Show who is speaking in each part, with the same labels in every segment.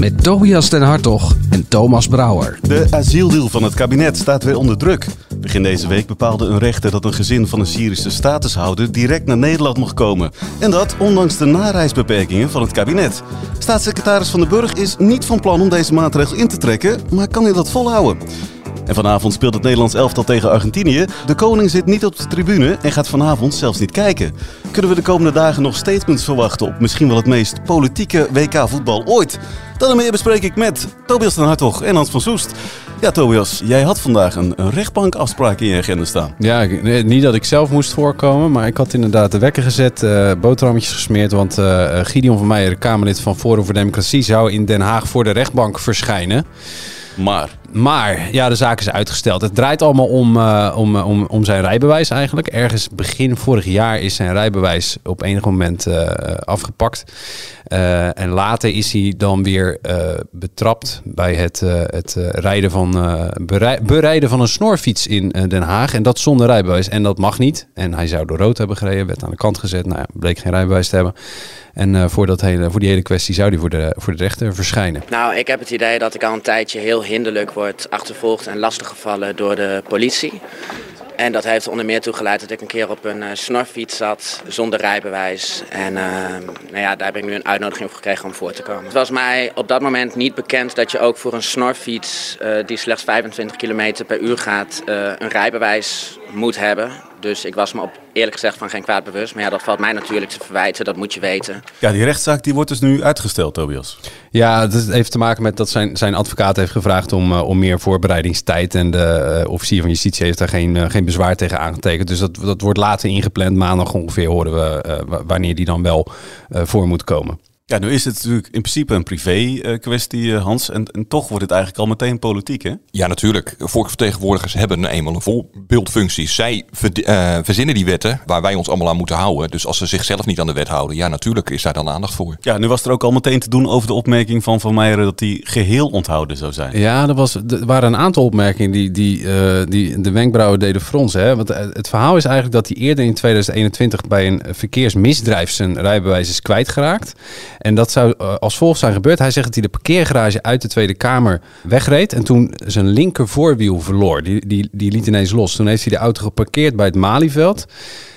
Speaker 1: Met Tobias den Hartog en Thomas Brouwer.
Speaker 2: De asieldeal van het kabinet staat weer onder druk. Begin deze week bepaalde een rechter dat een gezin van een Syrische statushouder direct naar Nederland mag komen. En dat ondanks de nareisbeperkingen van het kabinet. Staatssecretaris Van den Burg is niet van plan om deze maatregel in te trekken, maar kan hij dat volhouden? En vanavond speelt het Nederlands elftal tegen Argentinië. De koning zit niet op de tribune en gaat vanavond zelfs niet kijken. Kunnen we de komende dagen nog statements verwachten op misschien wel het meest politieke WK-voetbal ooit? Dat en meer bespreek ik met Tobias den Hartog en Hans van Soest. Ja, Tobias, jij had vandaag een, een rechtbankafspraak in je agenda staan.
Speaker 3: Ja, niet dat ik zelf moest voorkomen, maar ik had inderdaad de wekker gezet, eh boterhammetjes gesmeerd, want eh, Gideon van Meijer, de Kamerlid van Forum voor Democratie, zou in Den Haag voor de rechtbank verschijnen.
Speaker 2: Maar
Speaker 3: Maar ja, de zaak is uitgesteld. Het draait allemaal om, eh, om, eh, om, om zijn rijbewijs eigenlijk. Ergens begin vorig jaar is zijn rijbewijs op enig moment eh, afgepakt. En later is hij dan weer betrapt bij het, het rijden van, berei- berijden van een snorfiets in Den Haag. En dat zonder rijbewijs. En dat mag niet. En hij zou door rood hebben gereden, werd aan de kant gezet. Nou ja, bleek geen rijbewijs te hebben. En eh, voor, dat hele, voor die hele kwestie zou hij voor de, voor de rechter verschijnen.
Speaker 4: Nou, ik heb het idee dat ik al een tijdje heel hinderlijk word achtervolgd en lastiggevallen door de politie. En dat heeft er onder meer toe geleid dat ik een keer op een eh, snorfiets zat zonder rijbewijs. En eh, nou ja, daar heb ik nu een uitnodiging voor gekregen om voor te komen. Het was mij op dat moment niet bekend dat je ook voor een snorfiets die slechts 25 km per uur gaat een rijbewijs moet hebben. Dus ik was me op eerlijk gezegd van geen kwaad bewust. Maar ja, dat valt mij natuurlijk te verwijten, dat moet je weten.
Speaker 2: ja, die rechtszaak die wordt dus nu uitgesteld, Tobias.
Speaker 3: Ja, het heeft te maken met dat zijn, zijn advocaat heeft gevraagd om, eh, om meer voorbereidingstijd. En de eh, officier van justitie heeft daar geen, eh, geen bezwaar tegen aangetekend. Dus dat, dat wordt later ingepland. Maandag ongeveer horen we eh, wa- wanneer die dan wel eh, voor moet komen.
Speaker 2: Ja, nu is het natuurlijk in principe een privé eh, kwestie, eh, Hans. En, en toch wordt het eigenlijk al meteen politiek, hè?
Speaker 5: Ja, natuurlijk. Volksvertegenwoordigers hebben nou eenmaal een voorbeeldfunctie. Zij eh, verzinnen die wetten waar wij ons allemaal aan moeten houden. Dus als ze zichzelf niet aan de wet houden, ja, natuurlijk is daar dan aandacht voor.
Speaker 2: Ja, nu was er ook al meteen te doen over de opmerking van Van Meijeren dat hij geheel onthouden zou zijn.
Speaker 3: Ja, er, was, er waren een aantal opmerkingen die, die, eh, die de wenkbrauwen deden fronsen. Hè? Want het verhaal is eigenlijk dat hij eerder in 2021 bij een verkeersmisdrijf zijn rijbewijs is kwijtgeraakt. En dat zou eh, als volgt zijn gebeurd. Hij zegt dat hij de parkeergarage uit de Tweede Kamer wegreed. En toen zijn linker voorwiel verloor. Die, die, die liet ineens los. Toen heeft hij de auto geparkeerd bij het Malieveld.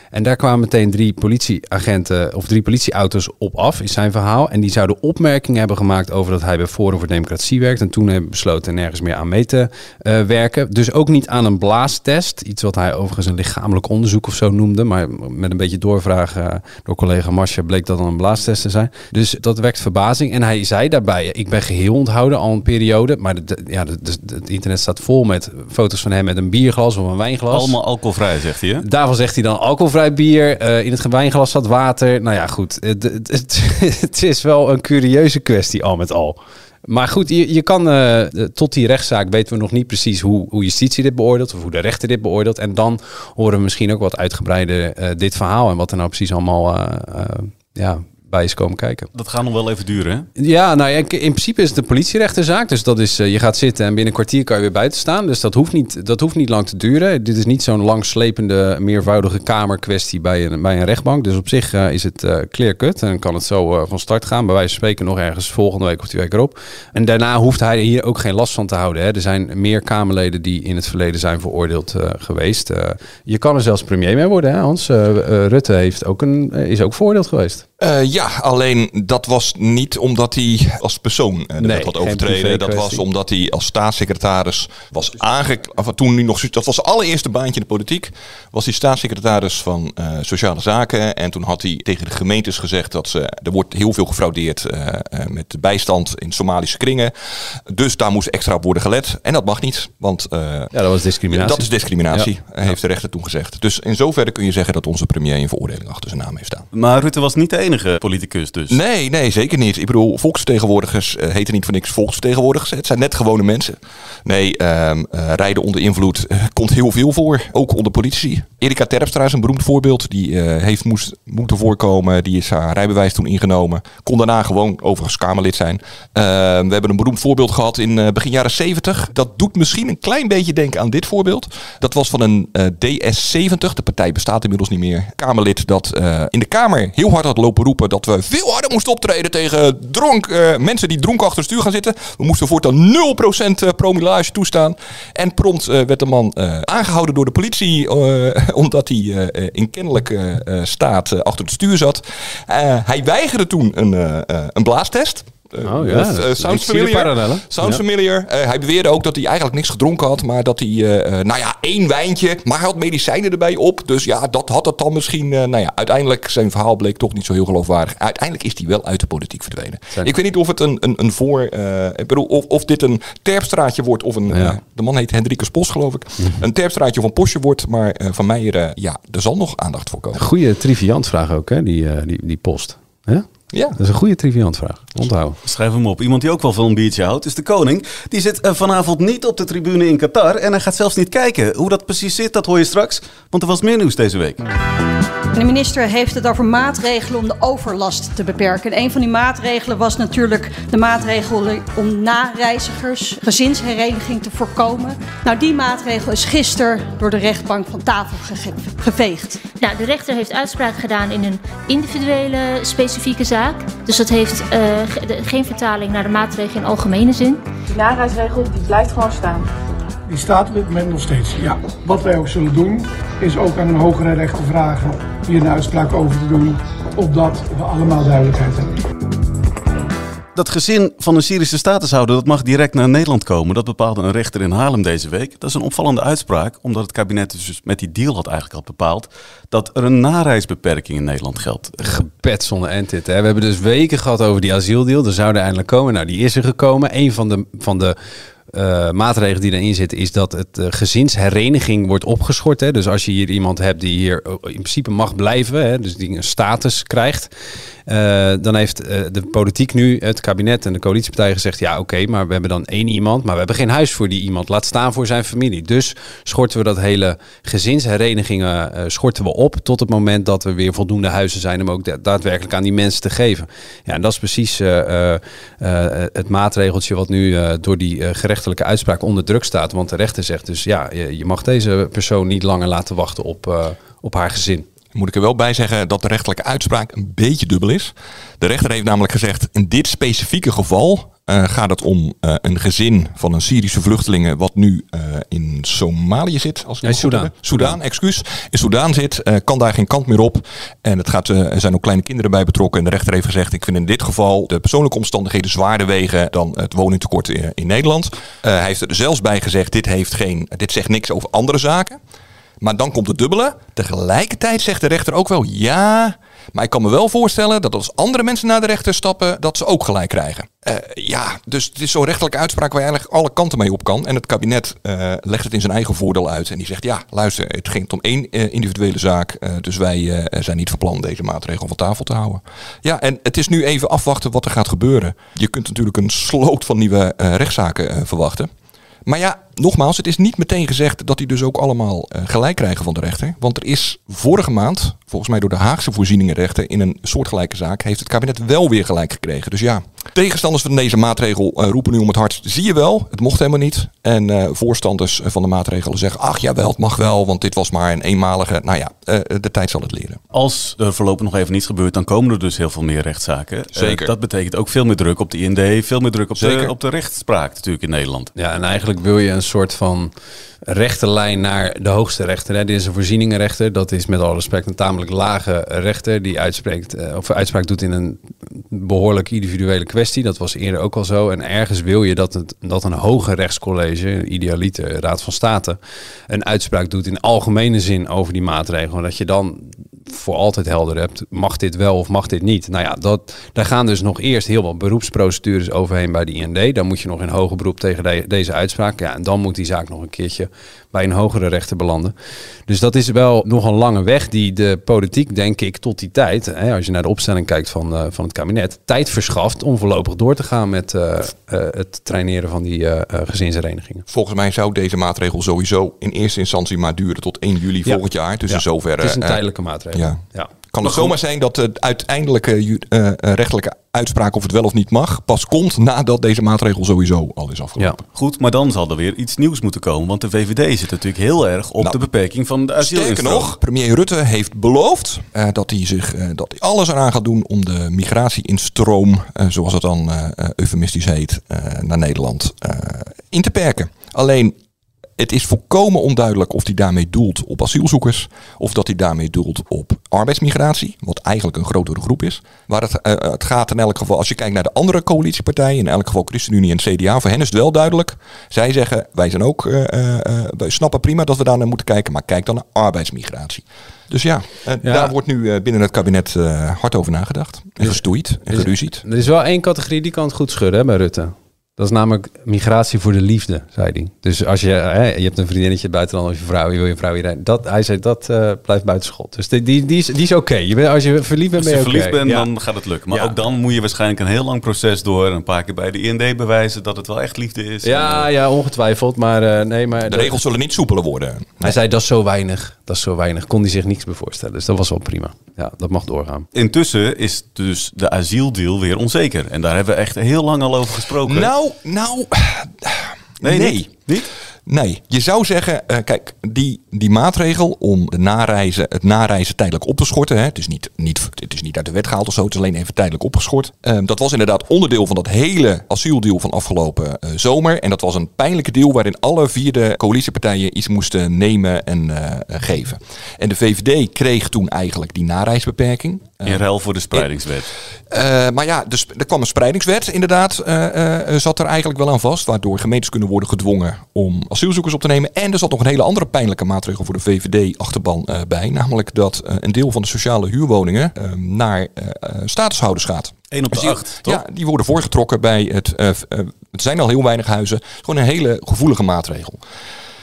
Speaker 3: En daar kwamen meteen drie politieagenten of drie politieauto's op af, is zijn verhaal. En die zouden opmerkingen hebben gemaakt over dat hij bij Forum voor Democratie werkt. En toen hebben besloten nergens meer aan mee te eh, werken. Dus ook niet aan een blaastest. Iets wat hij overigens een lichamelijk onderzoek of zo noemde. Maar met een beetje doorvraag eh, door collega Masja bleek dat dan een blaastest te zijn. Dus dat wekt verbazing. En hij zei daarbij, ik ben geheel onthouden al een periode. Maar de, ja, het internet staat vol met foto's van hem met een bierglas of een wijnglas.
Speaker 2: Allemaal alcoholvrij, zegt hij, hè?
Speaker 3: Daarvan zegt hij dan alcoholvrij bier. eh, in het wijnglas zat water. Nou ja, goed. Het, het, het, is wel een curieuze kwestie al met al. Maar goed, je, je kan eh, tot die rechtszaak weten we nog niet precies hoe, hoe justitie dit beoordeelt of hoe de rechter dit beoordeelt. En dan horen we misschien ook wat uitgebreider eh, dit verhaal en wat er nou precies allemaal eh, eh, ja, bij is komen kijken.
Speaker 2: Dat gaat nog wel even duren, hè?
Speaker 3: Ja, nou ja, in principe is het een politierechterzaak. Dus dat is, eh, je gaat zitten en binnen een kwartier kan je weer buiten staan. Dus dat hoeft niet, dat hoeft niet lang te duren. Dit is niet zo'n langslepende, meervoudige kamerkwestie bij een, bij een rechtbank. Dus op zich eh, is het eh clear cut en kan het zo van start gaan. Bij wijze van spreken nog ergens volgende week of die week erop. En daarna hoeft hij hier ook geen last van te houden. Hè. Er zijn meer Kamerleden die in het verleden zijn veroordeeld eh, geweest. Je kan er zelfs premier mee worden, hè, Hans. Rutte heeft ook een, is ook veroordeeld geweest.
Speaker 5: Eh, ja, alleen dat was niet omdat hij als persoon eh, de
Speaker 3: Nee,
Speaker 5: wet had overtreden. Dat was omdat hij als staatssecretaris was aangeklaagd. Toen hij nog, dat was zijn allereerste baantje in de politiek. Was hij staatssecretaris van eh, Sociale Zaken. En toen had hij tegen de gemeentes gezegd dat ze, er wordt heel veel gefraudeerd eh, eh, met de bijstand in Somalische kringen. Dus daar moest extra op worden gelet. En dat mag niet, want eh,
Speaker 3: Ja, dat was discriminatie.
Speaker 5: dat is discriminatie,
Speaker 3: Ja.
Speaker 5: heeft de rechter toen gezegd. Dus in zoverre kun je zeggen dat onze premier een veroordeling achter zijn naam heeft staan.
Speaker 2: Maar Rutte was niet de enige dus.
Speaker 5: Nee, nee, zeker niet. Ik bedoel, volksvertegenwoordigers uh, heten niet voor niks volksvertegenwoordigers. Het zijn net gewone mensen. Nee, ehm, eh, rijden onder invloed eh, komt heel veel voor. Ook onder politici. Erika Terpstra is een beroemd voorbeeld. Die heeft moest, moeten voorkomen. Die is haar rijbewijs toen ingenomen. Kon daarna gewoon overigens Kamerlid zijn. Ehm, we hebben een beroemd voorbeeld gehad in begin jaren 70. Dat doet misschien een klein beetje denken aan dit voorbeeld. Dat was van een DS70. De partij bestaat inmiddels niet meer. Kamerlid dat in de Kamer heel hard had lopen roepen dat we veel harder moesten optreden tegen dronk, uh, mensen die dronken achter het stuur gaan zitten. We moesten voortaan 0% eh, promillage toestaan. En prompt uh, werd de man aangehouden door de politie omdat hij in kennelijke staat achter het stuur zat. hij weigerde toen een, een blaastest.
Speaker 3: Eh, oh ja, uh,
Speaker 5: sounds familiar. Sounds familiar. Hij beweerde ook dat hij eigenlijk niks gedronken had, maar dat hij, nou ja, één wijntje, maar hij had medicijnen erbij op. Dus ja, dat had het dan misschien, nou ja, uiteindelijk zijn verhaal bleek toch niet zo heel geloofwaardig. Uiteindelijk is hij wel uit de politiek verdwenen. Ik weet niet of het een, een, een voor, ik bedoel, of, of dit een terpstraatje wordt of een, de man heet Hendrikus Pos geloof ik, mhm. een terpstraatje of een postje wordt, maar van mij, ja, er zal nog aandacht voor komen.
Speaker 3: Goeie triviant vraag ook, hè, die, die, die post. Ja? Ja. Dat is een goede triviantvraag. Onthouden.
Speaker 2: Schrijf hem op. Iemand die ook wel van een biertje houdt is de koning. Die zit eh, vanavond niet op de tribune in Qatar en hij gaat zelfs niet kijken. Hoe dat precies zit, dat hoor je straks. Want er was meer nieuws deze week.
Speaker 6: De minister heeft het over maatregelen om de overlast te beperken. En een van die maatregelen was natuurlijk de maatregel om nareizigers gezinshereniging te voorkomen. Nou, die maatregel is gisteren door de rechtbank van tafel geveegd.
Speaker 7: Nou, de rechter heeft uitspraak gedaan in een individuele specifieke zaak. Dus dat heeft uh, geen vertaling naar de maatregelen in algemene zin.
Speaker 8: Die nareisregel die blijft gewoon staan.
Speaker 9: Die staat op dit moment nog steeds, ja. Wat wij ook zullen doen, is ook aan een hogere rechter vragen hier een uitspraak over te doen, opdat we allemaal duidelijkheid hebben
Speaker 2: dat gezin van een Syrische statushouder dat mag direct naar Nederland komen. Dat bepaalde een rechter in Haarlem deze week. Dat is een opvallende uitspraak, omdat het kabinet dus met die deal had eigenlijk al bepaald dat er een nareisbeperking in Nederland geldt.
Speaker 3: Gepet zonder end. We hebben dus weken gehad over die asieldeal. Er zouden eindelijk komen. Nou, die is er gekomen. Een van de, van de uh, maatregelen die erin zitten, is dat het uh, gezinshereniging wordt opgeschort. Hè. Dus als je hier iemand hebt die hier in principe mag blijven, hè, dus die een status krijgt, dan heeft de politiek nu, het kabinet en de coalitiepartijen gezegd: ja, oké, maar we hebben dan één iemand, maar we hebben geen huis voor die iemand. Laat staan voor zijn familie. Dus schorten we dat hele gezinsherenigingen schorten we op tot het moment dat er weer voldoende huizen zijn om ook daadwerkelijk aan die mensen te geven. Ja, en dat is precies het maatregeltje wat nu door die gerecht uitspraak onder druk staat. Want de rechter zegt dus ja, je, je mag deze persoon niet langer laten wachten op, uh, op haar gezin.
Speaker 5: Moet ik er wel bij zeggen dat de rechterlijke uitspraak een beetje dubbel is. De rechter heeft namelijk gezegd: in dit specifieke geval uh, gaat het om uh, een gezin van een Syrische vluchtelingen wat nu uh, in Somalië zit. Als
Speaker 3: nee, Soudaan.
Speaker 5: Soudaan, excuus. In Soudaan zit, kan daar geen kant meer op. En het gaat, er zijn ook kleine kinderen bij betrokken. En de rechter heeft gezegd, ik vind in dit geval de persoonlijke omstandigheden zwaarder wegen dan het woningtekort in, in Nederland. hij heeft er zelfs bij gezegd, dit, heeft geen, dit zegt niks over andere zaken. Maar dan komt het dubbele. Tegelijkertijd zegt de rechter ook wel, ja, maar ik kan me wel voorstellen dat als andere mensen naar de rechter stappen, dat ze ook gelijk krijgen. Uh, ja, dus het is zo'n rechtelijke uitspraak waar je eigenlijk alle kanten mee op kan. En het kabinet uh, legt het in zijn eigen voordeel uit. En die zegt, ja, luister, het ging om één uh, individuele zaak. dus wij zijn niet van plan deze maatregel van tafel te houden. Ja, en het is nu even afwachten wat er gaat gebeuren. Je kunt natuurlijk een sloot van nieuwe rechtszaken verwachten. Maar ja, nogmaals, het is niet meteen gezegd dat die dus ook allemaal uh, gelijk krijgen van de rechter. Want er is vorige maand, volgens mij door de Haagse voorzieningenrechter in een soortgelijke zaak, heeft het kabinet wel weer gelijk gekregen. Dus ja, tegenstanders van deze maatregel uh, roepen nu om het hart. Zie je wel, het mocht helemaal niet. En uh, voorstanders van de maatregelen zeggen, ach jawel, het mag wel, want dit was maar een eenmalige. Nou ja, de tijd zal het leren.
Speaker 2: Als er voorlopig nog even niets gebeurt, dan komen er dus heel veel meer rechtszaken.
Speaker 5: Zeker.
Speaker 2: dat betekent ook veel meer druk op de IND, veel meer druk op, de, op de rechtspraak natuurlijk in Nederland.
Speaker 3: Ja, en eigenlijk wil je een soort van rechte lijn naar de hoogste rechter. Hè. Dit is een voorzieningenrechter. Dat is met alle respect een tamelijk lage rechter die uitspreekt, eh, of uitspraak doet in een behoorlijk individuele kwestie. Dat was eerder ook al zo. En ergens wil je dat, het, dat een hoger rechtscollege, idealiter Raad van State, een uitspraak doet in algemene zin over die maatregelen. Dat je dan voor altijd helder hebt, mag dit wel of mag dit niet? Nou ja, dat, daar gaan dus nog eerst heel wat beroepsprocedures overheen bij de IND. Dan moet je nog in hoger beroep tegen deze uitspraak. Ja, en dan moet die zaak nog een keertje bij een hogere rechter belanden. Dus dat is wel nog een lange weg die de politiek, denk ik, tot die tijd, hè, als je naar de opstelling kijkt van, eh, van het kabinet, tijd verschaft om voorlopig door te gaan met eh, eh, het traineren van die gezinsherenigingen.
Speaker 5: Volgens mij zou deze maatregel sowieso in eerste instantie maar duren tot 1 juli
Speaker 3: Ja.
Speaker 5: volgend jaar. Dus
Speaker 3: Ja.
Speaker 5: in zoverre...
Speaker 3: Het is een tijdelijke maatregel.
Speaker 5: ja.
Speaker 3: Ja.
Speaker 5: Kan het zomaar zijn dat de uiteindelijke eh, rechtelijke uitspraak of het wel of niet mag, pas komt nadat deze maatregel sowieso al is afgelopen.
Speaker 2: Goed, maar dan zal er weer iets nieuws moeten komen. Want de VVD zit natuurlijk heel erg op
Speaker 5: Nou,
Speaker 2: de beperking van de
Speaker 5: Sterker
Speaker 2: asielinstroom.
Speaker 5: nog, premier Rutte heeft beloofd eh, dat, hij zich, dat hij alles eraan gaat doen om de migratieinstroom, zoals het dan eufemistisch heet, naar Nederland in te perken. Alleen, het is volkomen onduidelijk of hij daarmee doelt op asielzoekers of dat hij daarmee doelt op arbeidsmigratie, wat eigenlijk een grotere groep is. Waar het, eh, het gaat in elk geval, als je kijkt naar de andere coalitiepartijen, in elk geval ChristenUnie en CDA, voor hen is het wel duidelijk. Zij zeggen, wij zijn ook, eh, wij snappen prima dat we daar naar moeten kijken, maar kijk dan naar arbeidsmigratie. Dus ja,
Speaker 3: Ja.
Speaker 5: daar wordt nu binnen het kabinet hard over nagedacht. En gestoeid en geruzied.
Speaker 3: Er is wel één categorie die kan het goed schudden hè, bij Rutte. Dat is namelijk migratie voor de liefde, zei hij. Dus als je, hè, je hebt een vriendinnetje buitenland of je vrouw, je wil je vrouw hierheen. Dat, hij zei dat eh, blijft buiten schot. Dus die, die, die is, die is oké. Je bent- Als je verliefd bent,
Speaker 2: Als
Speaker 3: ben
Speaker 2: je
Speaker 3: je
Speaker 2: verliefd bent,
Speaker 3: Ja.
Speaker 2: dan gaat het lukken. Maar
Speaker 3: Ja.
Speaker 2: ook dan moet je waarschijnlijk een heel lang proces door. En een paar keer bij de IND bewijzen dat het wel echt liefde is.
Speaker 3: Ja,
Speaker 2: En,
Speaker 3: ja, ongetwijfeld. Maar eh, nee, maar...
Speaker 5: De
Speaker 3: dat-
Speaker 5: regels zullen niet soepeler worden.
Speaker 3: Hij zei dat is zo weinig. Dat is zo weinig. Kon hij zich niks bij voorstellen. Dus dat was wel prima. Ja, dat mag doorgaan.
Speaker 2: Intussen is dus de asieldeal weer onzeker. En daar hebben we echt heel lang al over gesproken.
Speaker 5: Nou, nou,
Speaker 2: nee,
Speaker 5: nee.
Speaker 2: Niet? niet?
Speaker 5: Nee, je zou zeggen, eh, kijk, die, die maatregel om de nareizen, het nareizen tijdelijk op te schorten. Hè, het, is niet, niet, het is niet uit de wet gehaald of zo, het is alleen even tijdelijk opgeschort. Eh, dat was inderdaad onderdeel van dat hele asieldeal van afgelopen eh, zomer. En dat was een pijnlijke deal waarin alle vier de coalitiepartijen iets moesten nemen en eh, geven. En de VVD kreeg toen eigenlijk die nareisbeperking.
Speaker 2: In ruil voor de spreidingswet.
Speaker 5: Eh, maar ja, dus, er kwam een spreidingswet inderdaad, eh, eh, zat er eigenlijk wel aan vast. Waardoor gemeentes kunnen worden gedwongen om asielzoekers op te nemen. En er zat nog een hele andere pijnlijke maatregel voor de VVD-achterban eh, bij. Namelijk dat eh, een deel van de sociale huurwoningen eh, naar eh, eh, statushouders gaat.
Speaker 2: 1 op de
Speaker 5: Dus die-
Speaker 2: 8, toch?
Speaker 5: Ja, die worden voorgetrokken bij het... eh, eh, het zijn al heel weinig huizen. Gewoon een hele gevoelige maatregel.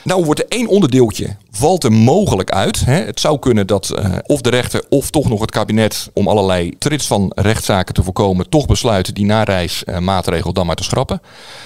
Speaker 5: Nou wordt er één onderdeeltje, valt er mogelijk uit. Hè. Het zou kunnen dat eh, of de rechter of toch nog het kabinet... om allerlei trits van rechtszaken te voorkomen... toch besluiten die nareismaatregel dan maar te schrappen.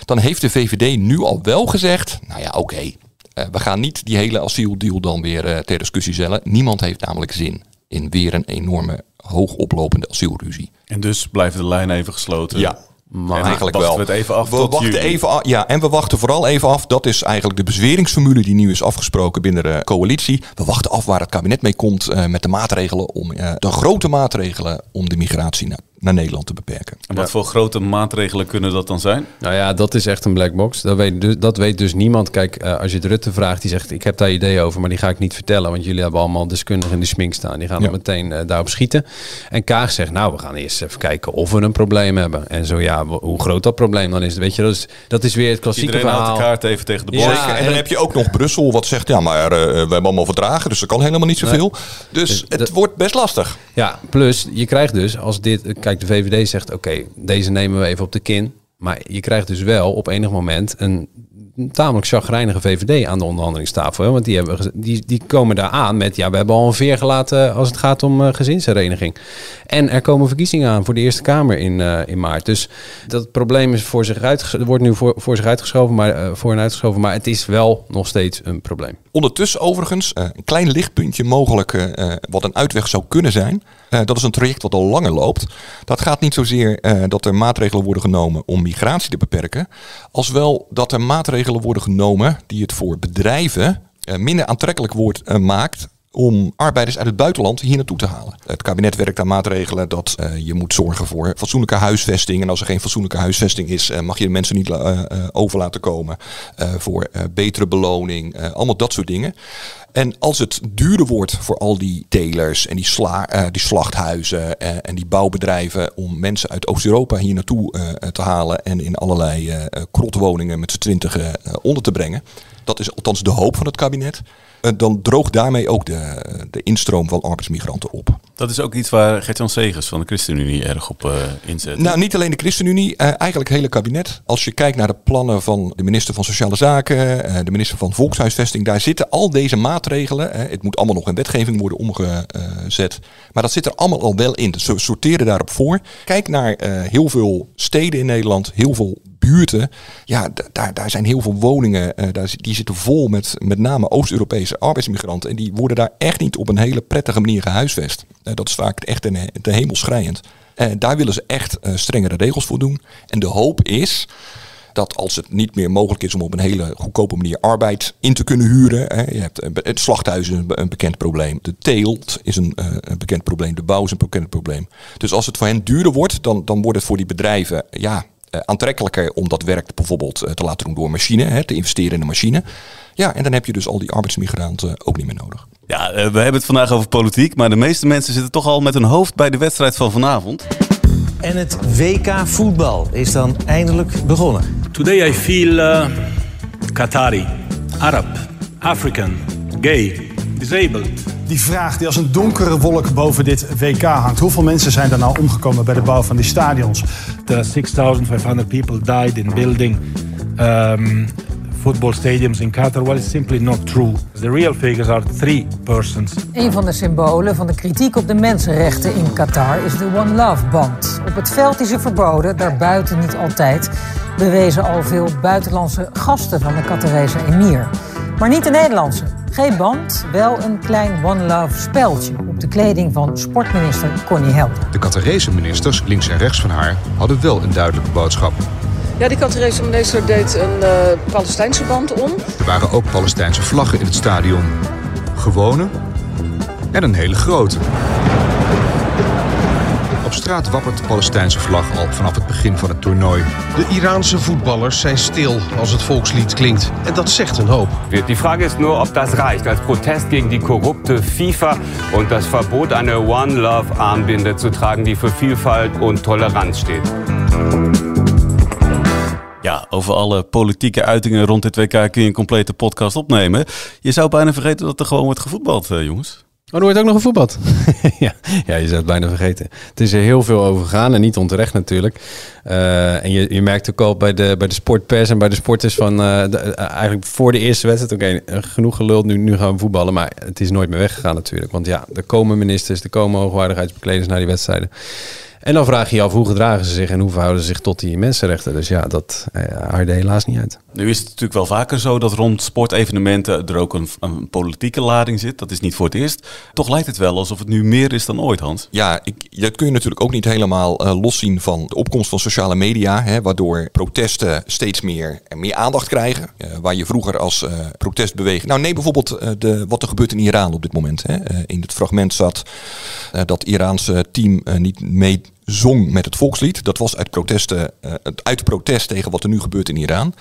Speaker 5: Dan heeft de VVD nu al wel gezegd... nou ja, oké, eh, we gaan niet die hele asieldeal dan weer eh, ter discussie stellen. Niemand heeft namelijk zin in weer een enorme hoogoplopende asielruzie.
Speaker 2: En dus blijven de lijnen even gesloten.
Speaker 5: Ja,
Speaker 2: Maar
Speaker 5: eigenlijk
Speaker 2: wachten
Speaker 5: wel.
Speaker 2: we het even af
Speaker 5: We
Speaker 2: tot
Speaker 5: wachten
Speaker 2: juli.
Speaker 5: even af, ja, en we wachten vooral even af. Dat is eigenlijk de bezweringsformule die nu is afgesproken binnen de coalitie. We wachten af waar het kabinet mee komt eh, met de maatregelen om eh, de grote maatregelen om de migratie naar, naar Nederland te beperken.
Speaker 2: En wat voor grote maatregelen kunnen dat dan zijn?
Speaker 3: Nou ja, dat is echt een black box. Dat weet dus, dat weet dus niemand. Kijk, eh, als je het Rutte vraagt, die zegt: Ik heb daar ideeën over, maar die ga ik niet vertellen. Want jullie hebben allemaal deskundigen in de smink staan. Die gaan
Speaker 5: Ja.
Speaker 3: dan meteen eh, daarop schieten. En Kaag zegt: Nou, we gaan eerst even kijken of we een probleem hebben. En zo ja, hoe groot dat probleem dan is. Weet je, dat is, dat is weer het klassieke
Speaker 2: Iedereen haalt
Speaker 3: verhaal.
Speaker 2: de kaart even tegen de borst.
Speaker 5: En
Speaker 3: en
Speaker 5: dan heb je ook nog Brussel wat zegt, ja, maar eh, we hebben allemaal verdragen, dus er kan helemaal niet zoveel. Dus
Speaker 3: Dus
Speaker 5: het wordt best lastig.
Speaker 3: Ja, plus je krijgt dus als dit. Kijk, de VVD zegt: Oké, deze nemen we even op de kin. Maar je krijgt dus wel op enig moment een tamelijk chagrijnige VVD aan de onderhandelingstafel. Hè? Want die, hebben, die, die komen daar aan met... ja, we hebben al een veer gelaten als het gaat om eh, gezinshereniging. En er komen verkiezingen aan voor de Eerste Kamer in, eh, in maart. Dus dat probleem is voor zich uit, wordt nu voor, voor zich uitgeschoven, maar, eh, voor en uitgeschoven. Maar het is wel nog steeds een probleem.
Speaker 5: Ondertussen overigens, eh, een klein lichtpuntje mogelijk eh, eh, wat een uitweg zou kunnen zijn. Eh, dat is een traject wat al langer loopt. Dat gaat niet zozeer eh, dat er maatregelen worden genomen om migratie te beperken. Als wel dat er maatregelen worden genomen die het voor bedrijven eh, minder aantrekkelijk wordt, eh, maakt om arbeiders uit het buitenland hier naartoe te halen. Het kabinet werkt aan maatregelen dat eh, je moet zorgen voor fatsoenlijke huisvesting. En als er geen fatsoenlijke huisvesting is, mag je de mensen niet la- eh, eh, over laten komen voor betere beloning. allemaal dat soort dingen. En als het duurder wordt voor al die telers en die, sla, eh, die slachthuizen eh, en die bouwbedrijven om mensen uit Oost-Europa hier naartoe eh, te halen en in allerlei krotwoningen met z'n twintigen onder te brengen. Dat is althans de hoop van het kabinet. Eh, dan droogt daarmee ook de, de instroom van arbeidsmigranten op.
Speaker 2: Dat is ook iets waar Gert-Jan Segers van de ChristenUnie erg op uh, inzet.
Speaker 5: Nou, niet alleen de ChristenUnie, uh, eigenlijk het hele kabinet. Als je kijkt naar de plannen van de minister van Sociale Zaken, uh, de minister van Volkshuisvesting, daar zitten al deze maatregelen. het moet allemaal nog in wetgeving worden omgezet. Maar dat zit er allemaal al wel in. Dus we sorteren daarop voor. Kijk naar heel veel steden in Nederland, heel veel ja, daar, daar zijn heel veel woningen, uh, daar, die zitten vol met met name Oost-Europese arbeidsmigranten. En die worden daar echt niet op een hele prettige manier gehuisvest. Uh, dat is vaak echt de hemel schrijend. Uh, daar willen ze echt strengere regels voor doen. En de hoop is dat als het niet meer mogelijk is om op een hele goedkope manier arbeid in te kunnen huren. Hè, je hebt, het slachthuis is een, bekend probleem. De teelt is een, bekend probleem. De bouw is een bekend probleem. Dus als het voor hen duurder wordt, dan, dan wordt het voor die bedrijven ja, aantrekkelijker om dat werk bijvoorbeeld uh, te laten doen door machine, hè, te investeren in de machine. Ja, en dan heb je dus al die arbeidsmigranten ook niet meer nodig.
Speaker 2: Ja, uh, we hebben het vandaag over politiek, maar de meeste mensen zitten toch al met hun hoofd bij de wedstrijd van vanavond.
Speaker 10: En het WK voetbal is dan eindelijk begonnen.
Speaker 11: Today I feel Qatari, Arab, African, gay, disabled.
Speaker 12: Die vraag die als een donkere wolk boven dit WK hangt. Hoeveel mensen zijn er nou omgekomen bij de bouw van die stadions?
Speaker 11: The 6,500 people died in building um, football stadiums in Qatar. Well, it's simply not true. The real figures are three persons.
Speaker 13: Een van de symbolen van de kritiek op de mensenrechten in Qatar is de One Love band. Op het veld is ze verboden, daarbuiten niet altijd. Bewezen al veel buitenlandse gasten van de Qatarese emir. Maar niet de Nederlandse. Geen band, wel een klein One Love speldje op de kleding van sportminister Connie Helder.
Speaker 14: De Qatarese ministers, links en rechts van haar, hadden wel een duidelijke boodschap.
Speaker 15: Ja, die Qatarese minister deed een uh, Palestijnse band om.
Speaker 14: Er waren ook Palestijnse vlaggen in het stadion. Gewone en een hele grote. Op straat wappert de Palestijnse vlag al vanaf het begin van het toernooi.
Speaker 16: De Iraanse voetballers zijn stil als het volkslied klinkt. En dat zegt een hoop.
Speaker 17: Die vraag is nur of dat reicht als protest tegen die corrupte FIFA en das Verbot eine One Love Armbinde zu tragen die für Vielfalt und Toleranz steht.
Speaker 2: Ja, over alle politieke uitingen rond dit WK kun je een complete podcast opnemen. Je zou bijna vergeten dat er gewoon wordt gevoetbald, uh, jongens.
Speaker 3: Oh, er wordt ook nog gevoetbald. ja. ja, je zou het bijna vergeten. Het is er heel veel over gegaan en niet onterecht natuurlijk. Uh, en je, je merkt ook al bij de, bij de sportpers en bij de sporters van... Uh, de, eigenlijk voor de eerste wedstrijd, oké, genoeg geluld, nu, nu gaan we voetballen. Maar het is nooit meer weggegaan natuurlijk. Want ja, er komen ministers, er komen hoogwaardigheidsbekleders naar die wedstrijden. En dan vraag je je af hoe gedragen ze zich en hoe verhouden ze zich tot die mensenrechten. Dus ja, dat haarde helaas niet uit.
Speaker 2: Nu is het natuurlijk wel vaker zo dat rond sportevenementen er ook een, een, politieke lading zit. Dat is niet voor het eerst. Toch lijkt het wel alsof het nu meer is dan ooit, Hans.
Speaker 5: Ja, ik, dat kun je natuurlijk ook niet helemaal uh, loszien van de opkomst van sociale media. Hè, waardoor protesten steeds meer, meer aandacht krijgen. Uh, waar je vroeger als uh, protestbeweging... Nou, neem bijvoorbeeld de, wat er gebeurt in Iran op dit moment. Hè. in het fragment zat dat Iraanse team niet mee zong met het volkslied. Dat was uit, protesten, uh, uit protest tegen wat er nu gebeurt in Iran.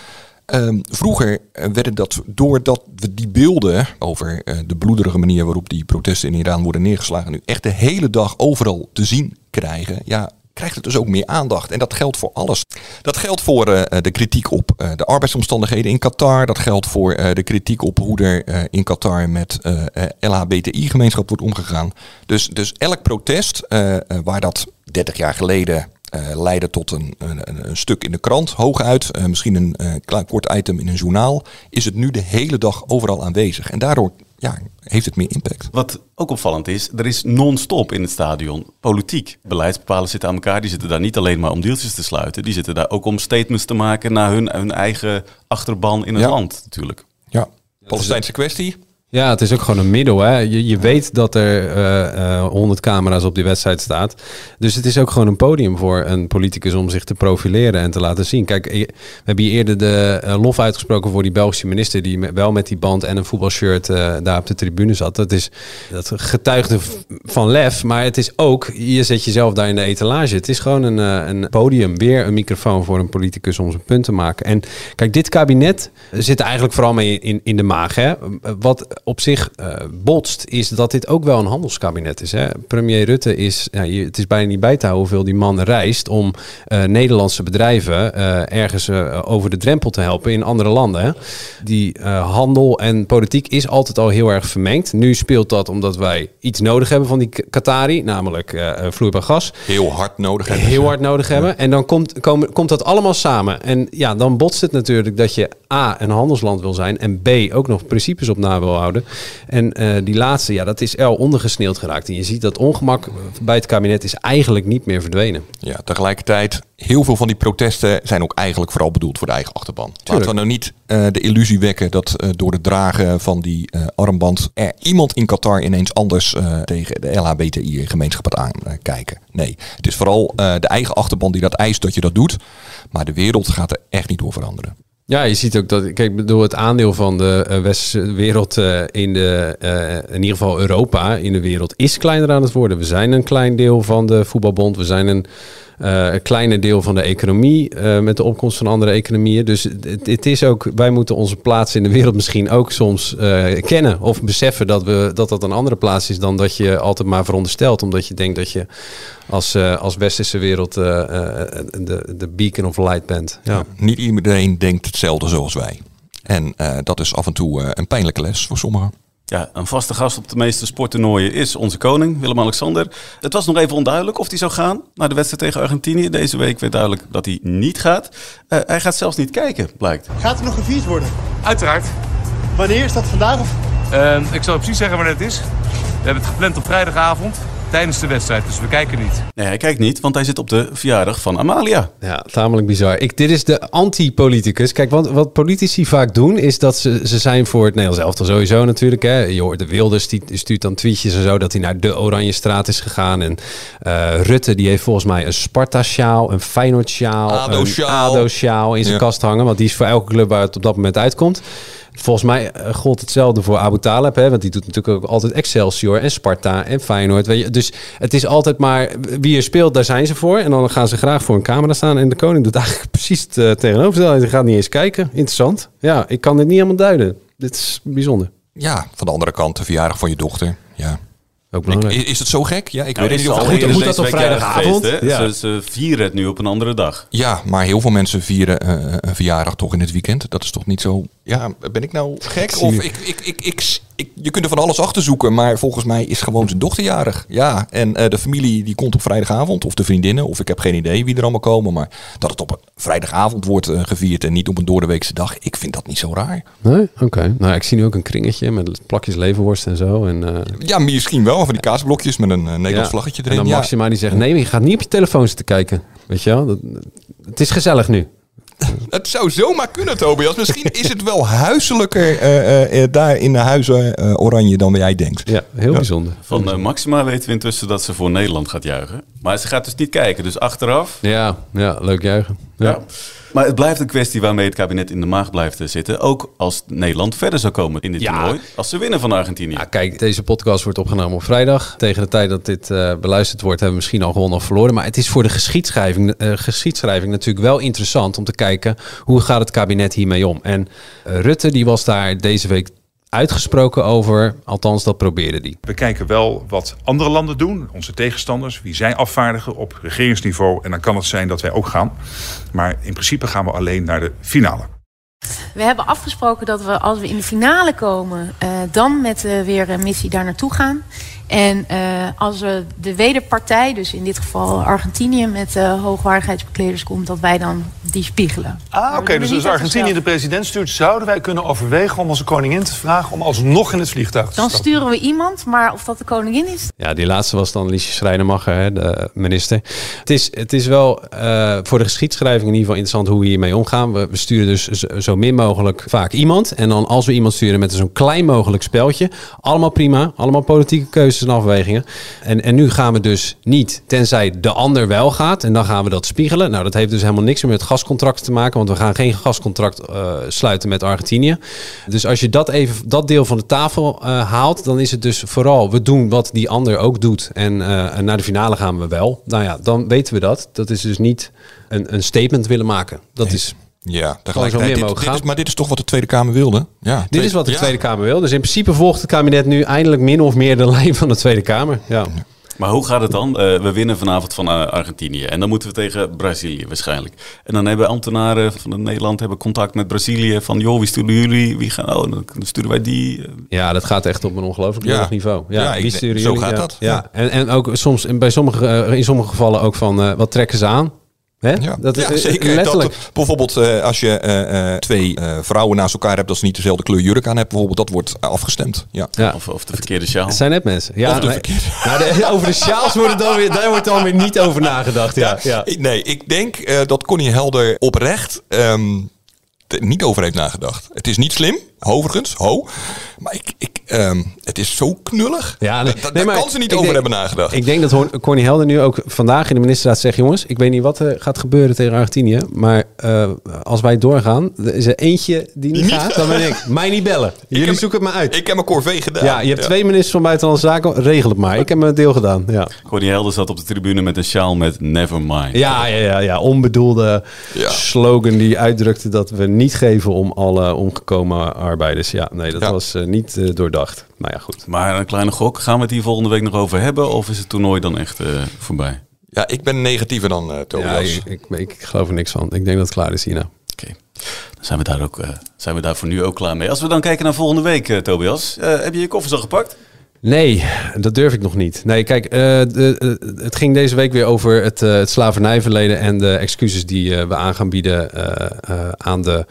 Speaker 5: Uh, vroeger werden dat, doordat we die beelden over uh, de bloederige manier waarop die protesten in Iran worden neergeslagen, nu echt de hele dag overal te zien krijgen, ja, krijgt het dus ook meer aandacht. En dat geldt voor alles. Dat geldt voor uh, de kritiek op uh, de arbeidsomstandigheden in Qatar. Dat geldt voor de kritiek op hoe er in Qatar met LHBTI-gemeenschap wordt omgegaan. Dus, dus elk protest waar dat 30 jaar geleden leidde tot een, een, een, stuk in de krant, hooguit, misschien een uh, klein kort item in een journaal, is het nu de hele dag overal aanwezig. En daardoor ja, heeft het meer impact.
Speaker 2: Wat ook opvallend is, er is non-stop in het stadion politiek. Beleidsbepalers zitten aan elkaar, die zitten daar niet alleen maar om deeltjes te sluiten, die zitten daar ook om statements te maken naar hun, hun eigen achterban in het
Speaker 5: ja.
Speaker 2: land natuurlijk.
Speaker 5: Ja, Palestijnse kwestie.
Speaker 3: Ja, het is ook gewoon een middel. Hè? Je, je weet dat er honderd uh, uh, camera's op die wedstrijd staat. Dus het is ook gewoon een podium voor een politicus om zich te profileren en te laten zien. Kijk, we hebben hier eerder de lof uitgesproken voor die Belgische minister... die wel met die band en een voetbalshirt uh, daar op de tribune zat. Dat, is, dat getuigde van lef, maar het is ook... je zet jezelf daar in de etalage. Het is gewoon een, een podium, weer een microfoon voor een politicus om zijn punt te maken. En kijk, dit kabinet zit eigenlijk vooral mee in, in de maag. Hè? Wat op zich eh, botst, is dat dit ook wel een handelskabinet is. Hè? Premier Rutte is, ja, het is bijna niet bij te houden hoeveel die man reist om eh, Nederlandse bedrijven eh, ergens over de drempel te helpen in andere landen. Hè? Die handel en politiek is altijd al heel erg vermengd. Nu speelt dat omdat wij iets nodig hebben van die Qatari, namelijk vloeibaar gas.
Speaker 5: Heel hard nodig hebben.
Speaker 3: Heel hard nodig hebben. En dan komt, komen, komt dat allemaal samen. En ja, dan botst het natuurlijk dat je A, een handelsland wil zijn. En B, ook nog principes op na wil houden. En eh, die laatste, ja, dat is al ondergesneeuwd geraakt. En je ziet dat ongemak bij het kabinet is eigenlijk niet meer verdwenen.
Speaker 5: Ja, tegelijkertijd, heel veel van die protesten zijn ook eigenlijk vooral bedoeld voor de eigen achterban. Laten we nou niet eh, de illusie wekken dat eh, door het dragen van die armband er iemand in Qatar ineens anders tegen de LHBTI-gemeenschap gaat aankijken. Nee, het is vooral de eigen achterban die dat eist dat je dat doet. Maar de wereld gaat er echt niet door veranderen.
Speaker 3: Ja, je ziet ook dat, kijk, ik bedoel, het aandeel van de eh, westerse wereld eh, in de, eh, in ieder geval Europa in de wereld is kleiner aan het worden. We zijn een klein deel van de voetbalbond. We zijn een, een kleiner deel van de economie eh, met de opkomst van andere economieën. Dus het, het is ook, wij moeten onze plaats in de wereld misschien ook soms eh, kennen of beseffen dat, we, dat dat een andere plaats is dan dat je altijd maar veronderstelt. Omdat je denkt dat je als, eh, als westerse wereld eh, eh, de, de beacon of light bent. Ja.
Speaker 5: Niet iedereen denkt hetzelfde zoals wij. En eh, dat is af en toe eh, een pijnlijke les voor sommigen.
Speaker 2: Ja, een vaste gast op de meeste sporttoernooien is onze koning, Willem-Alexander. Het was nog even onduidelijk of hij zou gaan naar de wedstrijd tegen Argentinië. Deze week werd duidelijk dat hij niet gaat. Eh, hij gaat zelfs niet kijken, blijkt.
Speaker 18: Gaat er nog gevierd worden?
Speaker 19: Uiteraard.
Speaker 18: Wanneer is dat vandaag? Of?
Speaker 19: Ehm, ik zal precies zeggen wanneer het is. We hebben het gepland op vrijdagavond tijdens de wedstrijd, dus we kijken niet.
Speaker 2: Nee, hij kijkt niet, want hij zit op de verjaardag van Amalia.
Speaker 3: Ja, tamelijk bizar. Ik, dit is de anti-politicus. Kijk, wat, wat politici vaak doen, is dat ze, ze zijn voor het Nederlands elftal sowieso natuurlijk. Hè. Je hoort de Wilders, die stuurt dan tweetjes en zo, dat hij naar de Oranje Straat is gegaan. En eh, Rutte, die heeft volgens mij een Sparta-sjaal, een Feyenoord-sjaal, een
Speaker 5: ADO-sjaal.
Speaker 3: ADO-sjaal in zijn
Speaker 5: Ja.
Speaker 3: kast hangen. Want die is voor elke club waar het op dat moment uitkomt. Volgens mij eh, gold hetzelfde voor Abu Taleb, hè, want die doet natuurlijk ook altijd Excelsior en Sparta en Feyenoord. Weet je. Dus het is altijd maar wie er speelt, daar zijn ze voor. En dan gaan ze graag voor een camera staan. En de koning doet eigenlijk precies het eh, tegenovergestelde. Hij gaat niet eens kijken. Interessant. Ja, ik kan dit niet helemaal duiden. Dit is bijzonder.
Speaker 5: Ja, van de andere kant, de verjaardag van je dochter. Ja.
Speaker 3: Ook
Speaker 5: Ik,
Speaker 3: belangrijk.
Speaker 5: is het zo gek? Ja, ik
Speaker 2: Nou,
Speaker 5: weet het niet of
Speaker 2: eerder
Speaker 3: moet dat op
Speaker 2: jarig
Speaker 3: vrijdagavond? Ja.
Speaker 2: Ze vieren het nu op een andere dag.
Speaker 5: Ja, maar heel veel mensen vieren eh, een verjaardag toch in het weekend. Dat is toch niet zo... Ja, ben ik nou gek? Of
Speaker 3: je.
Speaker 5: ik, ik, ik, ik, ik- je kunt er van alles achter zoeken, maar volgens mij is gewoon zijn dochter jarig. Ja, en eh, de familie die komt op vrijdagavond, of de vriendinnen, of ik heb geen idee wie er allemaal komen. Maar dat het op een vrijdagavond wordt eh, gevierd en niet op een doordeweekse dag, ik vind dat niet zo raar.
Speaker 3: Nee? Oké. Nou, ik zie nu ook een kringetje met plakjes levenworst en zo. En, eh,
Speaker 5: Ja, misschien wel, van die kaasblokjes met een Nederlands
Speaker 3: ja.
Speaker 5: vlaggetje
Speaker 3: En
Speaker 5: erin.
Speaker 3: dan
Speaker 5: Ja.
Speaker 3: Maxima die zegt, nee, je gaat niet op je telefoon zitten kijken. Weet je wel? Dat, het is gezellig nu.
Speaker 5: Het zou zomaar kunnen, Tobias. Misschien is het wel huiselijker eh, eh, eh, daar in de huizen eh, Oranje dan jij denkt.
Speaker 3: Ja, heel bijzonder.
Speaker 2: Van Maxima weten we intussen dat ze voor Nederland gaat juichen. Maar ze gaat dus niet kijken. Dus achteraf
Speaker 3: Ja, ja leuk juichen.
Speaker 2: Ja. Maar het blijft een kwestie waarmee het kabinet in de maag blijft eh, zitten. Ook als Nederland verder zou komen in dit
Speaker 3: Ja.
Speaker 2: toernooi. Als ze winnen van Argentinië.
Speaker 3: Ja, kijk, deze podcast wordt opgenomen op vrijdag. Tegen de tijd dat dit eh, beluisterd wordt, hebben we misschien al gewonnen of verloren. Maar het is voor de geschiedschrijving, eh, geschiedschrijving natuurlijk wel interessant om te kijken hoe gaat het kabinet hiermee om. En Rutte die was daar deze week uitgesproken over. Althans, dat probeerde die.
Speaker 20: We kijken wel wat andere landen doen, onze tegenstanders, wie zij afvaardigen op regeringsniveau. En dan kan het zijn dat wij ook gaan. Maar in principe gaan we alleen naar de finale.
Speaker 21: We hebben afgesproken dat we als we in de finale komen, eh, dan met eh, weer een missie daar naartoe gaan. En eh, als we de wederpartij, dus in dit geval Argentinië met eh hoogwaardigheidsbekleders komt, dat wij dan die spiegelen.
Speaker 22: Ah, oké. Dus als Argentinië de president stuurt, zouden wij kunnen overwegen om onze koningin te vragen om alsnog in het vliegtuig te
Speaker 21: Dan
Speaker 22: stappen?
Speaker 21: sturen we iemand, maar of dat de koningin is,
Speaker 3: Ja, die laatste was dan Liesje Schrijnemacher, hè, de minister. Het is, het is wel eh, voor de geschiedschrijving in ieder geval interessant hoe we hiermee omgaan. We, we sturen dus zo, min mogelijk vaak iemand. En dan als we iemand sturen met zo'n klein mogelijk speltje. Allemaal prima, allemaal politieke keuzes en afwegingen. En, en nu gaan we dus niet, tenzij de ander wel gaat. En dan gaan we dat spiegelen. Nou, dat heeft dus helemaal niks meer met gascontracten te maken. Want we gaan geen gascontract eh, sluiten met Argentinië. Dus als je dat even, dat deel van de tafel eh, haalt, dan is het dus vooral, we doen wat die ander ook doet. En, eh, en naar de finale gaan we wel. Nou ja, dan weten we dat. Dat is dus niet een, een statement willen maken. Dat is
Speaker 5: Ja,
Speaker 3: zo
Speaker 5: tegelijkertijd.
Speaker 3: meer
Speaker 5: Dit, dit
Speaker 3: gaan.
Speaker 5: is, maar dit is toch wat de Tweede Kamer wilde? Ja,
Speaker 3: Dit is wat de
Speaker 5: ja.
Speaker 3: Tweede Kamer wil. Dus in principe volgt het kabinet nu eindelijk min of meer de lijn van de Tweede Kamer. Ja.
Speaker 2: Maar hoe gaat het dan? Eh, we winnen vanavond van eh, Argentinië. En dan moeten we tegen Brazilië waarschijnlijk. En dan hebben ambtenaren van Nederland hebben contact met Brazilië. Van joh, wie sturen jullie? Wie gaan, oh, dan sturen wij die. eh.
Speaker 3: Ja, dat gaat echt op een ongelooflijk
Speaker 2: Ja.
Speaker 3: hoog niveau. Ja,
Speaker 2: Ja, denk-
Speaker 3: sturen
Speaker 2: zo
Speaker 3: jullie?
Speaker 2: gaat
Speaker 3: ja.
Speaker 2: dat.
Speaker 3: Ja.
Speaker 2: Ja.
Speaker 3: En, en ook soms in, bij sommige, in sommige gevallen ook van wat trekken ze aan? Hè? Dat,
Speaker 5: ja,
Speaker 3: eh,
Speaker 5: zeker.
Speaker 3: Letterlijk.
Speaker 5: Dat, bijvoorbeeld eh, als je eh, eh, twee eh, vrouwen naast elkaar hebt... dat ze niet dezelfde kleur jurk aan hebben, bijvoorbeeld. Dat wordt afgestemd. Ja.
Speaker 3: Ja.
Speaker 2: Of, of de verkeerde sjaal.
Speaker 3: Het zijn net mensen. Ja,
Speaker 5: Of de
Speaker 3: nee.
Speaker 5: verkeerde.
Speaker 3: Nou, de- over de sjaals wordt dan weer, daar wordt dan weer niet over nagedacht. Ja, ja.
Speaker 5: Nee, ik denk eh, dat Connie Helder oprecht ehm, er niet over heeft nagedacht. Het is niet slim, overigens, ho. Maar ik, ik, ehm, het is zo knullig.
Speaker 3: Ja, nee,
Speaker 5: Da- daar
Speaker 3: nee,
Speaker 5: kan ze niet over
Speaker 3: denk-
Speaker 5: hebben nagedacht.
Speaker 3: Ik denk dat Corny Helder nu ook vandaag in de ministerraad zegt... jongens, ik weet niet wat er gaat gebeuren tegen Argentinië... maar eh, als wij doorgaan, er is er eentje die niet, gaat... dan ben ik, mij niet bellen. Jullie
Speaker 5: heb-
Speaker 3: zoeken het maar uit.
Speaker 5: Ik heb mijn corvée gedaan.
Speaker 3: ja, je hebt twee ministers van Buitenlandse Zaken, regel het maar. Ik heb mijn deel gedaan, ja.
Speaker 2: Connie Helder zat op de tribune met een sjaal met Nevermind.
Speaker 3: Ja, ja, ja, ja. onbedoelde slogan die uitdrukte dat we niet geven om alle omgekomen arbeiders. Ja, nee, dat
Speaker 2: Ja.
Speaker 3: was eh, niet eh, doordacht. Maar ja, goed.
Speaker 2: Maar een kleine gok, gaan we het hier volgende week nog over hebben? Of is het toernooi dan echt eh, voorbij?
Speaker 5: Ja, ik ben negatiever dan eh
Speaker 3: Ja,
Speaker 5: Tobias.
Speaker 3: ik, ik, ik geloof er niks van. Ik denk dat het klaar is hierna.
Speaker 2: Dan zijn we daar, ook, zijn we daar voor nu ook klaar mee. Als we dan kijken naar volgende week, eh, Tobias. eh, heb je je koffers al gepakt?
Speaker 3: Nee, dat durf ik nog niet. Nee, kijk, eh, de, het ging deze week weer over het, eh, het slavernijverleden en de excuses die eh, we aan gaan bieden eh, eh, aan de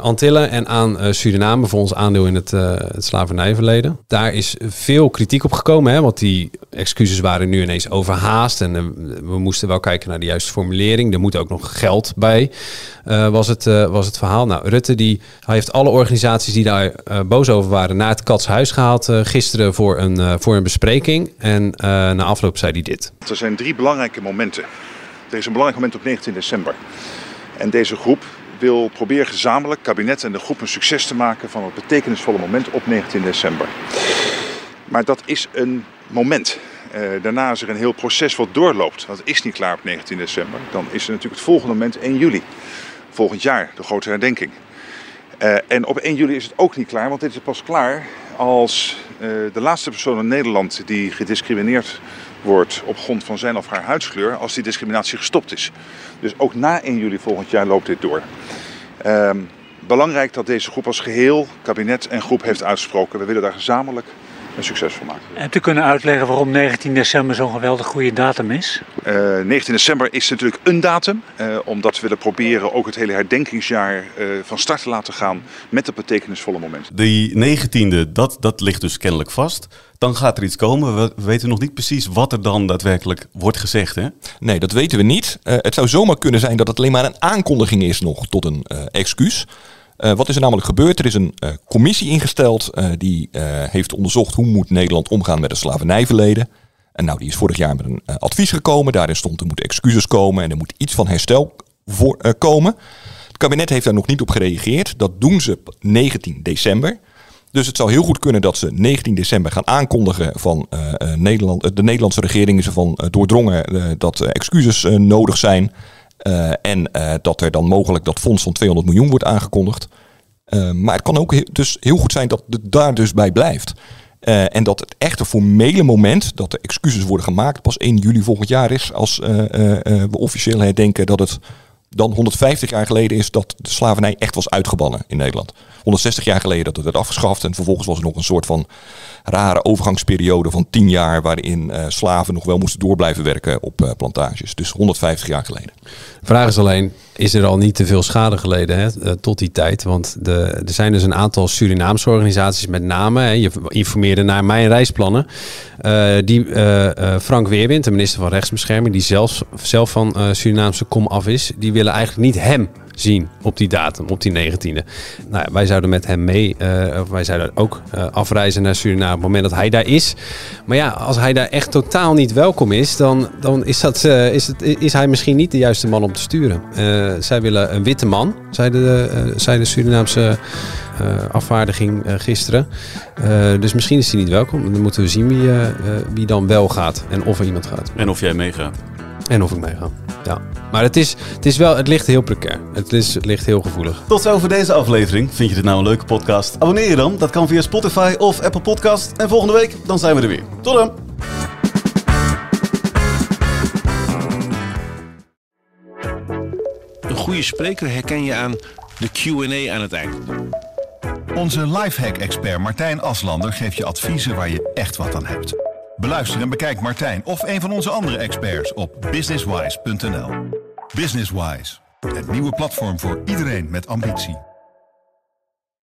Speaker 3: Antillen en aan eh, Suriname voor ons aandeel in het, eh, het slavernijverleden. Daar is veel kritiek op gekomen, hè, want die excuses waren nu ineens overhaast en eh, we moesten wel kijken naar de juiste formulering. Er moet ook nog geld bij, eh, was, het, eh, was het verhaal. Nou, Rutte die, hij heeft alle organisaties die daar eh, boos over waren naar het Katshuis gehaald eh, gisteren voor een, eh, voor een bespreking. En eh, na afloop zei hij dit.
Speaker 23: Er zijn drie belangrijke momenten. Er is een belangrijk moment op 19 december. En deze groep wil proberen gezamenlijk, kabinet en de groep, een succes te maken van het betekenisvolle moment op 19 december. Maar dat is een moment. Eh, daarna is er een heel proces wat doorloopt. Het is niet klaar op 19 december. Dan is er natuurlijk het volgende moment 1 juli. Volgend jaar, de grote herdenking. Eh, en op 1 juli is het ook niet klaar, want dit is pas klaar als eh, de laatste persoon in Nederland die gediscrimineerd wordt op grond van zijn of haar huidskleur, als die discriminatie gestopt is. Dus ook na 1 juli volgend jaar loopt dit door. Ehm, belangrijk dat deze groep als geheel, kabinet en groep heeft uitgesproken. We willen daar gezamenlijk een succes van maken.
Speaker 24: Hebt u kunnen uitleggen waarom 19 december zo'n geweldig goede datum is?
Speaker 23: Eh, 19 december is natuurlijk een datum, eh, omdat we willen proberen ook het hele herdenkingsjaar eh, van start te laten gaan met dat betekenisvolle moment.
Speaker 2: Die 19e, dat, dat ligt dus kennelijk vast. Dan gaat er iets komen. We we weten nog niet precies wat er dan daadwerkelijk wordt gezegd. Hè?
Speaker 5: Nee, dat weten we niet. Eh, het zou zomaar kunnen zijn dat het alleen maar een aankondiging is nog tot een eh, excuus. Eh, wat is er namelijk gebeurd? Er is een eh, commissie ingesteld eh, die heeft onderzocht hoe moet Nederland omgaan met het slavernijverleden. En nou, die is vorig jaar met een advies gekomen. Daarin stond er moeten excuses komen en er moet iets van herstel voor, komen. Het kabinet heeft daar nog niet op gereageerd. Dat doen ze op 19 december. Dus het zou heel goed kunnen dat ze 19 december gaan aankondigen van Nederland, de Nederlandse regering is ervan doordrongen dat excuses nodig zijn. Eh, en eh, dat er dan mogelijk dat fonds van 200 miljoen wordt aangekondigd. Eh, maar het kan ook dus heel goed zijn dat het daar dus bij blijft. En dat het echte formele moment dat de excuses worden gemaakt pas 1 juli volgend jaar is. Als we officieel herdenken dat het dan 150 jaar geleden is dat de slavernij echt was uitgebannen in Nederland. 160 jaar geleden dat het werd afgeschaft. En vervolgens was er nog een soort van rare overgangsperiode van 10 jaar waarin eh, slaven nog wel moesten door blijven werken op eh, plantages. Dus 150 jaar geleden.
Speaker 3: De vraag is alleen, is er al niet te veel schade geleden hè, eh, tot die tijd? Want de, er zijn dus een aantal Surinaamse organisaties met name. Hè, je informeerde naar mijn reisplannen. eh, die eh, Frank Weerwind, de minister van Rechtsbescherming, die zelf, zelf van Surinaamse kom af is, die willen eigenlijk niet hem zien op die datum, op die 19e. Nou ja, wij zouden met hem mee, of wij zouden ook eh, afreizen naar Suriname op het moment dat hij daar is. Maar ja, als hij daar echt totaal niet welkom is, dan, dan is, dat, eh, is, het, is hij misschien niet de juiste man om te sturen. Zij willen een witte man, zei de, zei de Surinaamse afvaardiging gisteren. Dus misschien is hij niet welkom. Dan moeten we zien wie, wie dan wel gaat en of er iemand gaat.
Speaker 2: En of jij meegaat.
Speaker 3: En of ik meega. Ja, maar het, is, het, is wel, het ligt heel precair. Het, is, het ligt heel gevoelig.
Speaker 2: Tot zover deze aflevering. Vind je dit nou een leuke podcast? Abonneer je dan. Dat kan via Spotify of Apple Podcast. En volgende week dan zijn we er weer. Tot dan.
Speaker 16: Een goede spreker herken je aan de Q&A aan het eind.
Speaker 25: Onze lifehack-expert Martijn Aslander geeft je adviezen waar je echt wat aan hebt. Beluister en bekijk Martijn of een van onze andere experts op businesswise.nl. Businesswise, het nieuwe platform voor iedereen met ambitie.